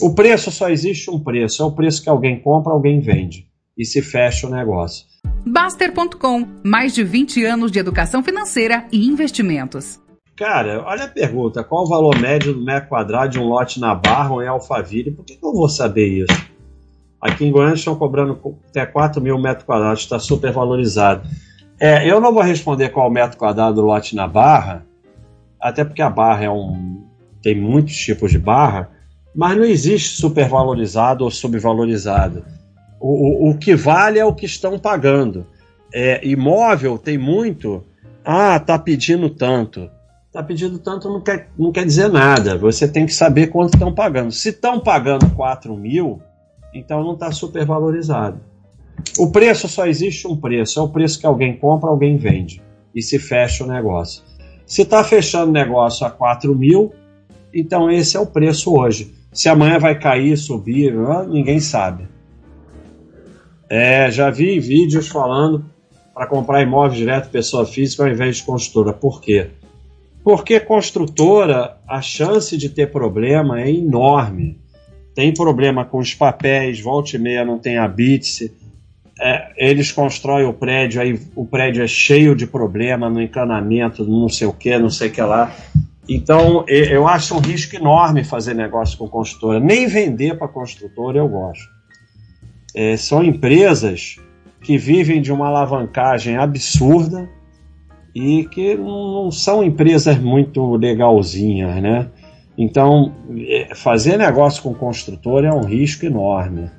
O preço só existe um preço, é o preço que alguém compra, alguém vende. E se fecha o negócio. Baster.com, mais de 20 anos de educação financeira e investimentos. Cara, olha a pergunta: qual o valor médio do metro quadrado de um lote na Barra ou em Alphaville? Por que, que eu vou saber isso? Aqui em Goiânia estão cobrando até 4 mil metros quadrados, está super valorizado. É, eu não vou responder qual o metro quadrado do lote na Barra, até porque a Barra é um, tem muitos tipos de barra, mas não existe supervalorizado ou subvalorizado. O, o, o que vale é o que estão pagando. É, imóvel tem muito. Ah, tá pedindo tanto está pedindo tanto não quer, não quer dizer nada. Você tem que saber quanto estão pagando. Se estão pagando 4 mil, então não está supervalorizado. O preço só existe um preço, é o preço que alguém compra, alguém vende. E se fecha o negócio. Se está fechando negócio a 4 mil, então esse é o preço hoje. Se amanhã vai cair, subir, ninguém sabe. É, já vi vídeos falando para comprar imóvel direto pessoa física ao invés de construtora. Por quê? Porque construtora, a chance de ter problema é enorme. Tem problema com os papéis, volta e meia não tem a BITS. É, eles constroem o prédio, aí o prédio é cheio de problema no encanamento, não sei o que, não sei o que lá. Então, eu acho um risco enorme fazer negócio com construtora. Nem vender para construtora eu gosto. É, são empresas que vivem de uma alavancagem absurda e que não são empresas muito legalzinhas, né? Então, é, fazer negócio com construtor é um risco enorme.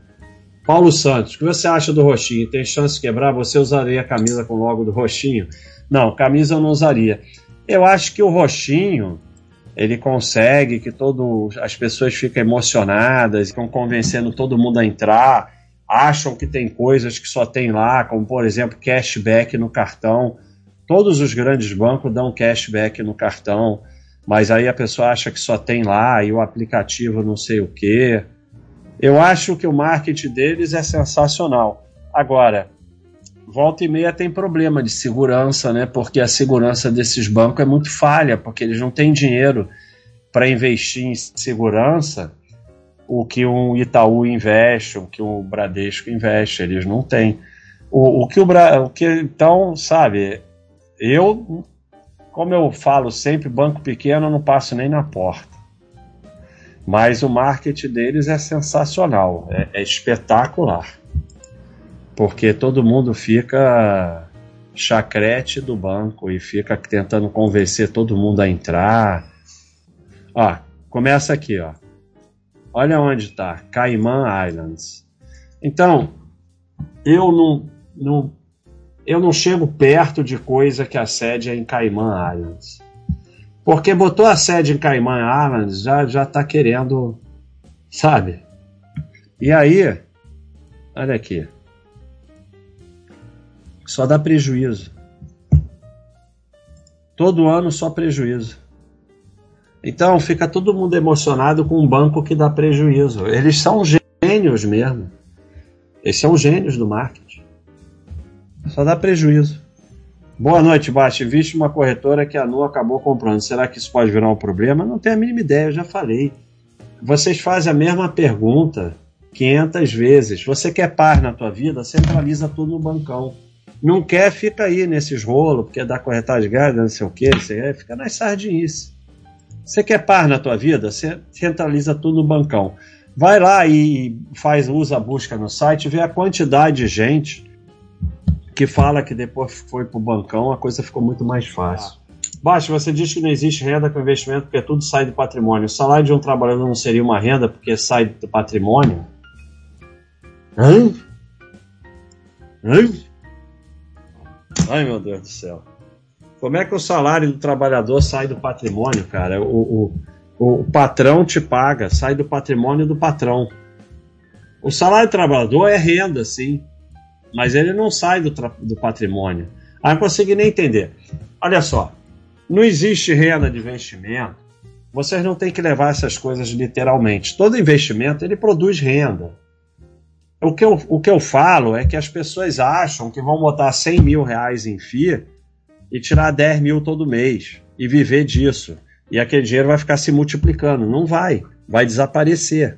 Paulo Santos, o que você acha do roxinho? Tem chance de quebrar? Você usaria a camisa com o logo do roxinho? Não, camisa eu não usaria. Eu acho que o roxinho ele consegue que todo, as pessoas fiquem emocionadas, estão convencendo todo mundo a entrar, acham que tem coisas que só tem lá, como por exemplo cashback no cartão. Todos os grandes bancos dão cashback no cartão, mas aí a pessoa acha que só tem lá e o aplicativo não sei o quê. Eu acho que o marketing deles é sensacional. Agora, volta e meia tem problema de segurança, né? Porque a segurança desses bancos é muito falha, porque eles não têm dinheiro para investir em segurança o que um Itaú investe, o que o Bradesco investe, eles não têm. O, o que o, o que então, sabe, eu, como eu falo sempre, banco pequeno eu não passo nem na porta. Mas o marketing deles é sensacional, é, é espetacular. Porque todo mundo fica chacrete do banco e fica tentando convencer todo mundo a entrar. Ó, começa aqui, ó. Olha onde está, Cayman Islands. Então, eu não, não eu não chego perto de coisa que a sede é em Cayman Islands. Porque botou a sede em Cayman Islands, já, já tá querendo, sabe? E aí, olha aqui. Só dá prejuízo. Todo ano só prejuízo. Então fica todo mundo emocionado com um banco que dá prejuízo. Eles são gênios mesmo. Eles são gênios do marketing. Só dá prejuízo. Boa noite, Basti. Viste uma corretora que a Nu acabou comprando. Será que isso pode virar um problema? Não tenho a mínima ideia, eu já falei. Vocês fazem a mesma pergunta 500 vezes. Você quer paz na tua vida? Centraliza tudo no bancão. Não quer, fica aí nesses rolos, porque dá corretagem de gás, não sei o quê, você fica nas sardinices. Você quer paz na tua vida? Você centraliza tudo no bancão. Vai lá e faz, usa a busca no site, vê a quantidade de gente que fala que depois foi para o bancão, a coisa ficou muito mais fácil. Ah. Baixo, você diz que não existe renda com investimento porque tudo sai do patrimônio. O salário de um trabalhador não seria uma renda porque sai do patrimônio? Hã? Hã? Ai, meu Deus do céu. Como é que o salário do trabalhador sai do patrimônio, cara? O, o, o patrão te paga, sai do patrimônio do patrão. O salário do trabalhador é renda, sim mas ele não sai do, do patrimônio. Aí não consegui nem entender. Olha só, não existe renda de investimento. Vocês não têm que levar essas coisas literalmente. Todo investimento ele produz renda. O que, eu, o que eu falo é que as pessoas acham que vão botar 100 mil reais em FII e tirar 10 mil todo mês e viver disso. E aquele dinheiro vai ficar se multiplicando. Não vai, vai desaparecer.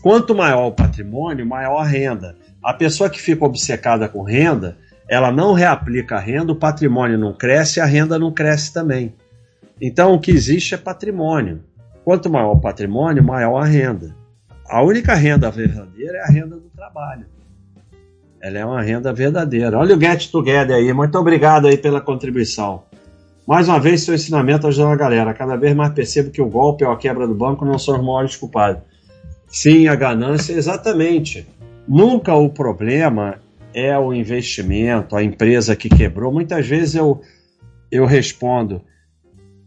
Quanto maior o patrimônio, maior a renda. A pessoa que fica obcecada com renda, ela não reaplica a renda, o patrimônio não cresce, a renda não cresce também. Então, o que existe é patrimônio. Quanto maior o patrimônio, maior a renda. A única renda verdadeira é a renda do trabalho. Ela é uma renda verdadeira. Olha o Get Together aí. Muito obrigado aí pela contribuição. Mais uma vez, seu ensinamento ajudando a galera. Cada vez mais percebo que o golpe ou a quebra do banco não são os maiores culpados. Sim, a ganância, exatamente. Nunca o problema é o investimento, a empresa que quebrou. Muitas vezes eu, eu respondo: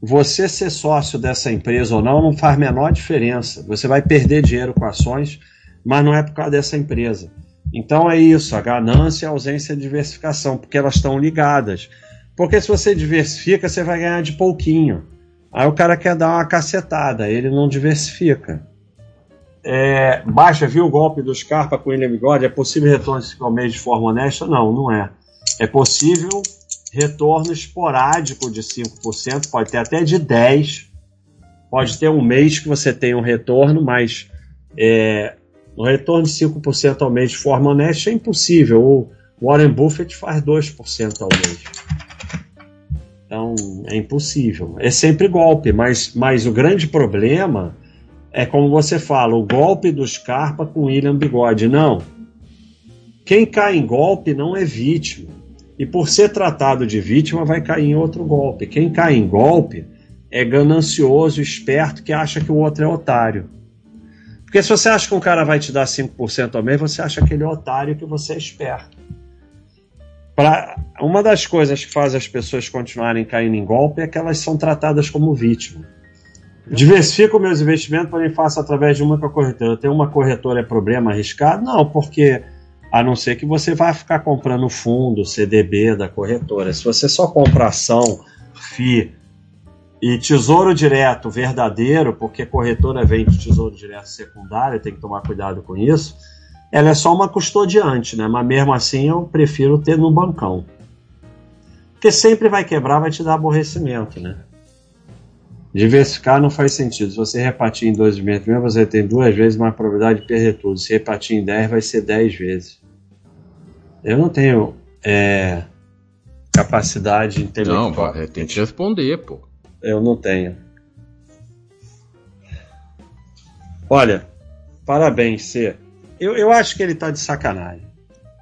você ser sócio dessa empresa ou não não faz menor diferença. Você vai perder dinheiro com ações, mas não é por causa dessa empresa. Então é isso, a ganância e a ausência de diversificação, porque elas estão ligadas. Porque se você diversifica, você vai ganhar de pouquinho. Aí o cara quer dar uma cacetada, ele não diversifica. É, baixa, viu o golpe do Scarpa com William Bigode? É possível retorno ao mês de forma honesta? Não, não é. É possível retorno esporádico de 5%, pode ter até de 10%. Pode ter um mês que você tem um retorno, mas é, um retorno de 5% ao mês de forma honesta é impossível. O Warren Buffett faz 2% ao mês. Então é impossível. É sempre golpe, mas, mas o grande problema é como você fala, o golpe do Scarpa com William Bigode. Não. Quem cai em golpe não é vítima. E por ser tratado de vítima, vai cair em outro golpe. Quem cai em golpe é ganancioso, esperto, que acha que o outro é otário. Porque se você acha que um cara vai te dar 5% ao mês, você acha que ele é otário que você é esperto. Pra, uma das coisas que faz as pessoas continuarem caindo em golpe é que elas são tratadas como vítima. Diversifico meus investimentos, porém faço através de uma corretora. Tem uma corretora é problema arriscado? Não, porque a não ser que você vá ficar comprando fundo, CDB da corretora. Se você só compra ação, FI e tesouro direto verdadeiro, porque corretora vende tesouro direto secundário, tem que tomar cuidado com isso, ela é só uma custodiante, né? Mas mesmo assim eu prefiro ter no bancão. Porque sempre vai quebrar, vai te dar aborrecimento, né? Diversificar não faz sentido. Se você repartir em dois investimentos, você tem duas vezes mais probabilidade de perder tudo. Se repartir em 10, vai ser 10 vezes. Eu não tenho é, capacidade intelectual. Não, é, tem que responder, pô. Eu não tenho. Olha, parabéns, C. Eu, eu acho que ele tá de sacanagem.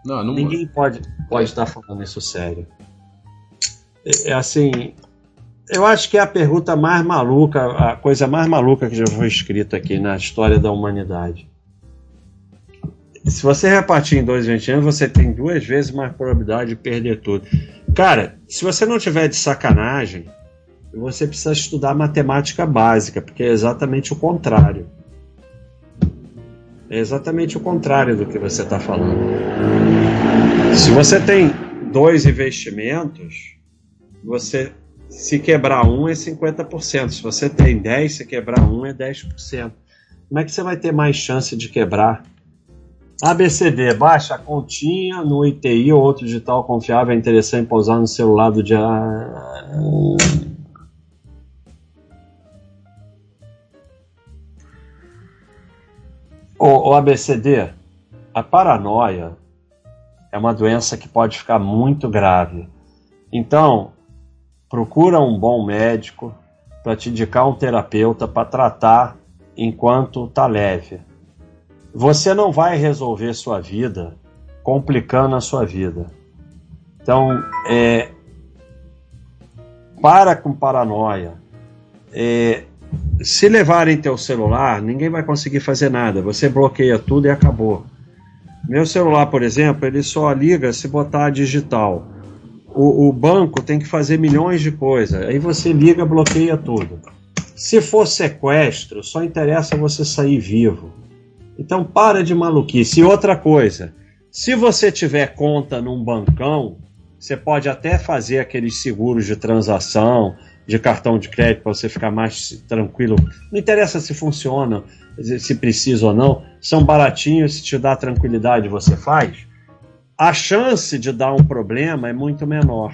Não, não Ninguém pode pode estar tá falando isso sério. É, é assim, eu acho que é a pergunta mais maluca, a coisa mais maluca que já foi escrita aqui na história da humanidade. Se você repartir em dois 20 anos, você tem duas vezes mais probabilidade de perder tudo. Cara, se você não tiver de sacanagem, você precisa estudar matemática básica, porque é exatamente o contrário. É exatamente o contrário do que você está falando. Se você tem dois investimentos, você se quebrar um é 50%. Se você tem 10, se quebrar um é 10%. Como é que você vai ter mais chance de quebrar? ABCD, baixa a continha no ITI ou outro digital confiável é interessante para usar no celular do dia. O, o ABCD, a paranoia é uma doença que pode ficar muito grave. Então, procura um bom médico para te indicar um terapeuta para tratar enquanto tá leve. Você não vai resolver sua vida complicando a sua vida. Então, é, para com paranoia. É, se levarem teu celular, ninguém vai conseguir fazer nada. Você bloqueia tudo e acabou. Meu celular, por exemplo, ele só liga se botar digital o, o banco tem que fazer milhões de coisas. Aí você liga, bloqueia tudo. Se for sequestro, só interessa você sair vivo. Então para de maluquice. E outra coisa, se você tiver conta num bancão, você pode até fazer aqueles seguros de transação, de cartão de crédito para você ficar mais tranquilo. Não interessa se funciona, se precisa ou não, são baratinhos, se te dá tranquilidade, você faz a chance de dar um problema é muito menor.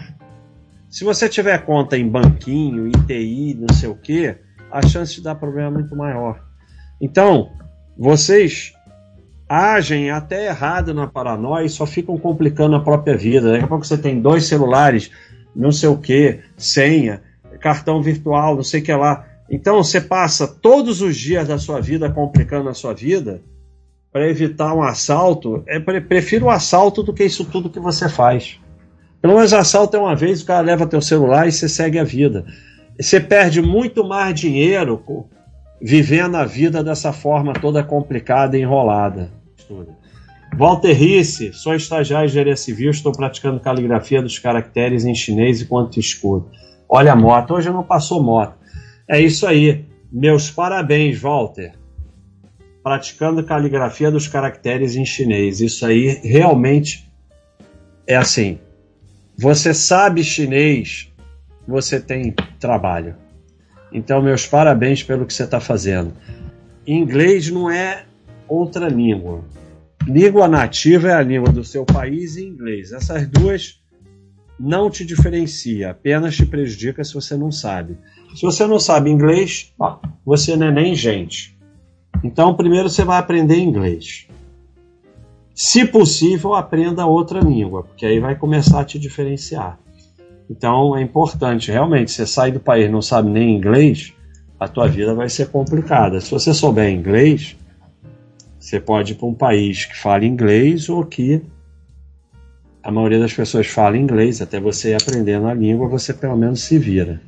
Se você tiver conta em banquinho, ITI, não sei o que, a chance de dar problema é muito maior. Então, vocês agem até errado na paranoia e só ficam complicando a própria vida. Daqui a pouco você tem dois celulares, não sei o que, senha, cartão virtual, não sei o que lá. Então você passa todos os dias da sua vida complicando a sua vida para evitar um assalto. É, prefiro o assalto do que isso tudo que você faz. Pelo menos assalto é uma vez, o cara leva teu celular e você segue a vida. Você perde muito mais dinheiro vivendo a vida dessa forma toda complicada e enrolada. Walter Risse, sou estagiário de engenharia civil, estou praticando caligrafia dos caracteres em chinês enquanto escudo. Olha a moto, hoje não passou moto. É isso aí. Meus parabéns, Walter. Praticando caligrafia dos caracteres em chinês. Isso aí realmente é assim. Você sabe chinês, você tem trabalho. Então, meus parabéns pelo que você está fazendo. Inglês não é outra língua. Língua nativa é a língua do seu país e inglês. Essas duas não te diferencia, apenas te prejudica se você não sabe. Se você não sabe inglês, você não é nem gente. Então, primeiro você vai aprender inglês. Se possível, aprenda outra língua, porque aí vai começar a te diferenciar. Então é importante, realmente, você sai do país não sabe nem inglês, a tua vida vai ser complicada. Se você souber inglês, você pode ir para um país que fale inglês ou que a maioria das pessoas fala inglês, até você aprendendo a língua, você pelo menos se vira.